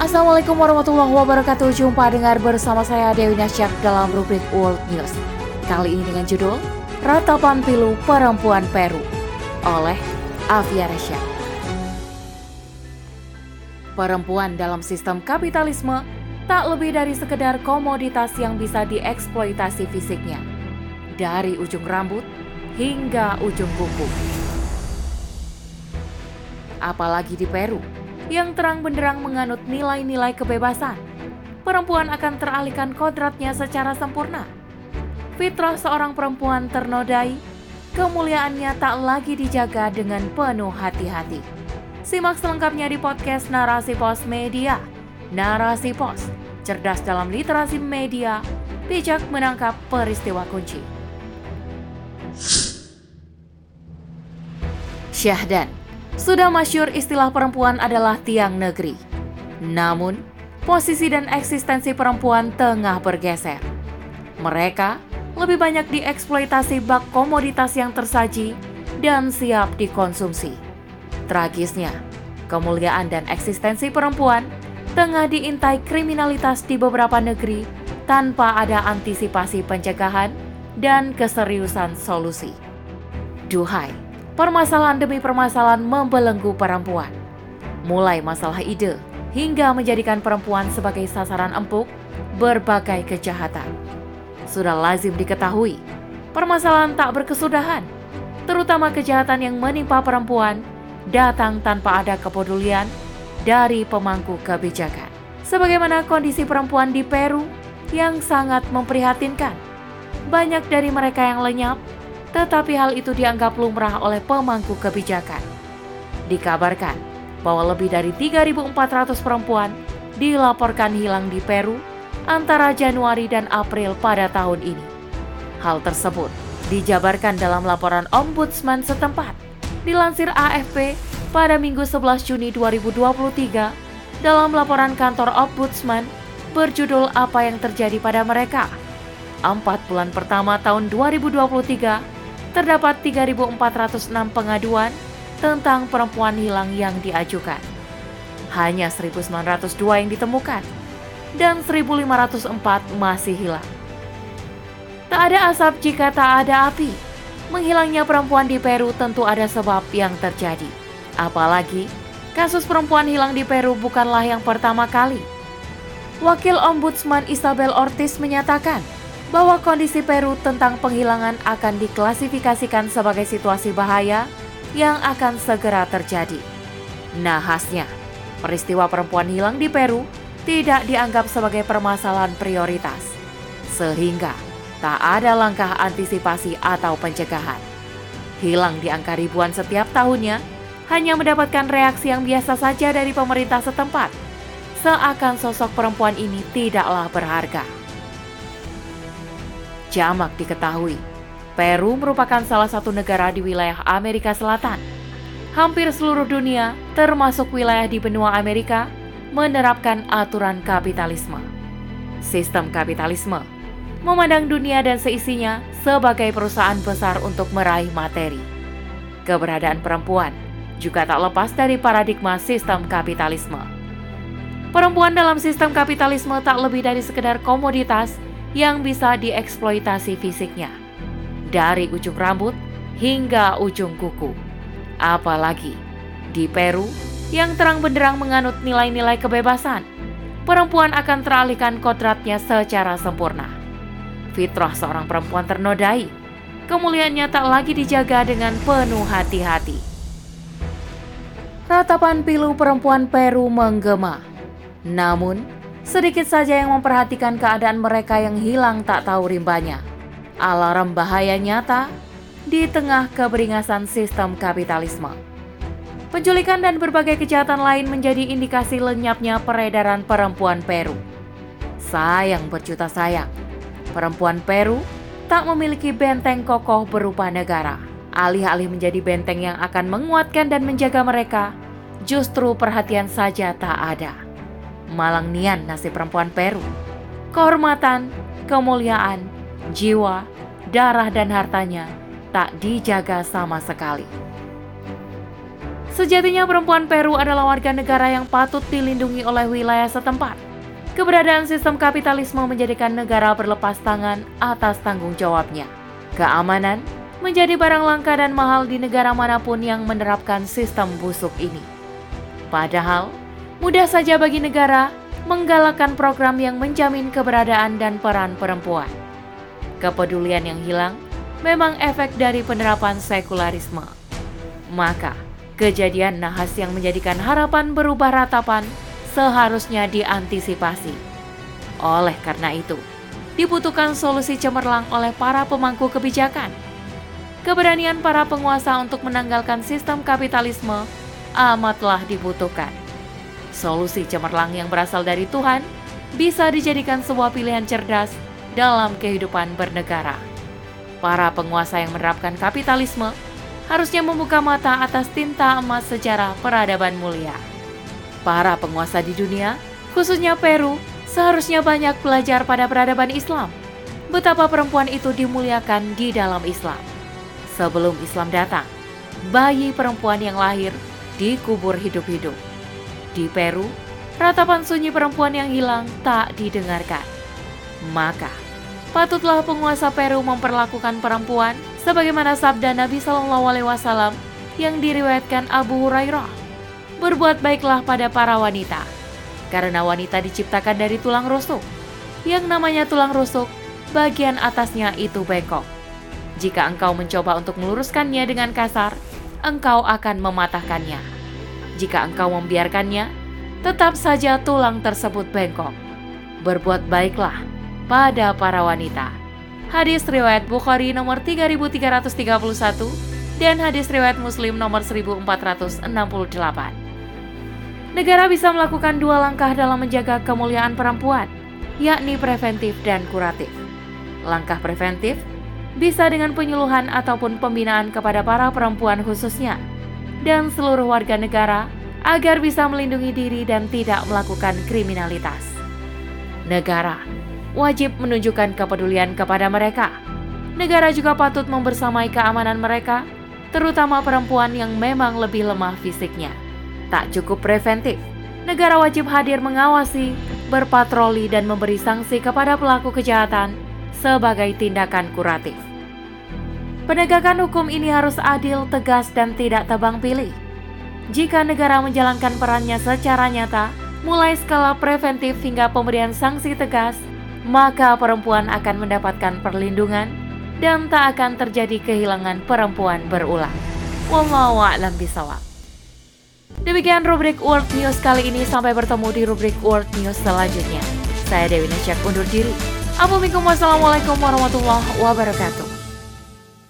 Assalamualaikum warahmatullahi wabarakatuh. Jumpa dengar bersama saya Dewi Nasyak dalam rubrik World News. Kali ini dengan judul Ratapan Pilu Perempuan Peru Oleh Afia Resya Perempuan dalam sistem kapitalisme tak lebih dari sekedar komoditas yang bisa dieksploitasi fisiknya. Dari ujung rambut hingga ujung kuku. Apalagi di Peru yang terang benderang menganut nilai-nilai kebebasan, perempuan akan teralihkan kodratnya secara sempurna. Fitrah seorang perempuan ternodai, kemuliaannya tak lagi dijaga dengan penuh hati-hati. Simak selengkapnya di podcast Narasi Pos Media. Narasi Pos, cerdas dalam literasi media, bijak menangkap peristiwa kunci. Syahdan sudah masyur istilah perempuan adalah tiang negeri. Namun, posisi dan eksistensi perempuan tengah bergeser. Mereka lebih banyak dieksploitasi bak komoditas yang tersaji dan siap dikonsumsi. Tragisnya, kemuliaan dan eksistensi perempuan tengah diintai kriminalitas di beberapa negeri tanpa ada antisipasi pencegahan dan keseriusan solusi. Duhai, permasalahan demi permasalahan membelenggu perempuan. Mulai masalah ide hingga menjadikan perempuan sebagai sasaran empuk berbagai kejahatan. Sudah lazim diketahui, permasalahan tak berkesudahan, terutama kejahatan yang menimpa perempuan, datang tanpa ada kepedulian dari pemangku kebijakan. Sebagaimana kondisi perempuan di Peru yang sangat memprihatinkan. Banyak dari mereka yang lenyap tetapi hal itu dianggap lumrah oleh pemangku kebijakan. Dikabarkan bahwa lebih dari 3.400 perempuan dilaporkan hilang di Peru antara Januari dan April pada tahun ini. Hal tersebut dijabarkan dalam laporan Ombudsman setempat. Dilansir AFP pada Minggu 11 Juni 2023 dalam laporan kantor Ombudsman berjudul Apa yang terjadi pada mereka. Empat bulan pertama tahun 2023 terdapat 3.406 pengaduan tentang perempuan hilang yang diajukan. Hanya 1.902 yang ditemukan dan 1.504 masih hilang. Tak ada asap jika tak ada api. Menghilangnya perempuan di Peru tentu ada sebab yang terjadi. Apalagi, kasus perempuan hilang di Peru bukanlah yang pertama kali. Wakil Ombudsman Isabel Ortiz menyatakan, bahwa kondisi Peru tentang penghilangan akan diklasifikasikan sebagai situasi bahaya yang akan segera terjadi. Nahasnya, peristiwa perempuan hilang di Peru tidak dianggap sebagai permasalahan prioritas, sehingga tak ada langkah antisipasi atau pencegahan. Hilang di angka ribuan setiap tahunnya hanya mendapatkan reaksi yang biasa saja dari pemerintah setempat, seakan sosok perempuan ini tidaklah berharga jamak diketahui, Peru merupakan salah satu negara di wilayah Amerika Selatan. Hampir seluruh dunia, termasuk wilayah di benua Amerika, menerapkan aturan kapitalisme. Sistem kapitalisme memandang dunia dan seisinya sebagai perusahaan besar untuk meraih materi. Keberadaan perempuan juga tak lepas dari paradigma sistem kapitalisme. Perempuan dalam sistem kapitalisme tak lebih dari sekedar komoditas yang bisa dieksploitasi fisiknya, dari ujung rambut hingga ujung kuku. Apalagi di Peru yang terang benderang menganut nilai-nilai kebebasan, perempuan akan teralihkan kodratnya secara sempurna. Fitrah seorang perempuan ternodai, kemuliaannya tak lagi dijaga dengan penuh hati-hati. Ratapan pilu perempuan Peru menggema. Namun, Sedikit saja yang memperhatikan keadaan mereka yang hilang tak tahu rimbanya. Alarm bahaya nyata di tengah keberingasan sistem kapitalisme. Penculikan dan berbagai kejahatan lain menjadi indikasi lenyapnya peredaran perempuan Peru. Sayang berjuta sayang, perempuan Peru tak memiliki benteng kokoh berupa negara. Alih-alih menjadi benteng yang akan menguatkan dan menjaga mereka, justru perhatian saja tak ada malang nian nasib perempuan Peru. Kehormatan, kemuliaan, jiwa, darah dan hartanya tak dijaga sama sekali. Sejatinya perempuan Peru adalah warga negara yang patut dilindungi oleh wilayah setempat. Keberadaan sistem kapitalisme menjadikan negara berlepas tangan atas tanggung jawabnya. Keamanan menjadi barang langka dan mahal di negara mana pun yang menerapkan sistem busuk ini. Padahal, mudah saja bagi negara menggalakkan program yang menjamin keberadaan dan peran perempuan. Kepedulian yang hilang memang efek dari penerapan sekularisme. Maka, kejadian nahas yang menjadikan harapan berubah ratapan seharusnya diantisipasi. Oleh karena itu, dibutuhkan solusi cemerlang oleh para pemangku kebijakan. Keberanian para penguasa untuk menanggalkan sistem kapitalisme amatlah dibutuhkan. Solusi cemerlang yang berasal dari Tuhan bisa dijadikan sebuah pilihan cerdas dalam kehidupan bernegara. Para penguasa yang menerapkan kapitalisme harusnya membuka mata atas tinta emas sejarah peradaban mulia. Para penguasa di dunia, khususnya Peru, seharusnya banyak belajar pada peradaban Islam. Betapa perempuan itu dimuliakan di dalam Islam. Sebelum Islam datang, bayi perempuan yang lahir dikubur hidup-hidup. Di Peru, ratapan sunyi perempuan yang hilang tak didengarkan. Maka, patutlah penguasa Peru memperlakukan perempuan sebagaimana sabda Nabi Shallallahu Alaihi Wasallam yang diriwayatkan Abu Hurairah. Berbuat baiklah pada para wanita, karena wanita diciptakan dari tulang rusuk. Yang namanya tulang rusuk, bagian atasnya itu bengkok. Jika engkau mencoba untuk meluruskannya dengan kasar, engkau akan mematahkannya. Jika engkau membiarkannya, tetap saja tulang tersebut bengkok. Berbuat baiklah pada para wanita. Hadis riwayat Bukhari nomor 3331 dan hadis riwayat Muslim nomor 1468. Negara bisa melakukan dua langkah dalam menjaga kemuliaan perempuan, yakni preventif dan kuratif. Langkah preventif bisa dengan penyuluhan ataupun pembinaan kepada para perempuan khususnya dan seluruh warga negara agar bisa melindungi diri dan tidak melakukan kriminalitas. Negara wajib menunjukkan kepedulian kepada mereka. Negara juga patut membersamai keamanan mereka, terutama perempuan yang memang lebih lemah fisiknya. Tak cukup preventif, negara wajib hadir mengawasi, berpatroli, dan memberi sanksi kepada pelaku kejahatan sebagai tindakan kuratif. Penegakan hukum ini harus adil, tegas, dan tidak tebang pilih. Jika negara menjalankan perannya secara nyata, mulai skala preventif hingga pemberian sanksi tegas, maka perempuan akan mendapatkan perlindungan dan tak akan terjadi kehilangan perempuan berulang. Wallahu a'lam bishawab. Demikian rubrik World News kali ini. Sampai bertemu di rubrik World News selanjutnya. Saya Dewi Nasyak undur diri. Assalamualaikum warahmatullahi wabarakatuh.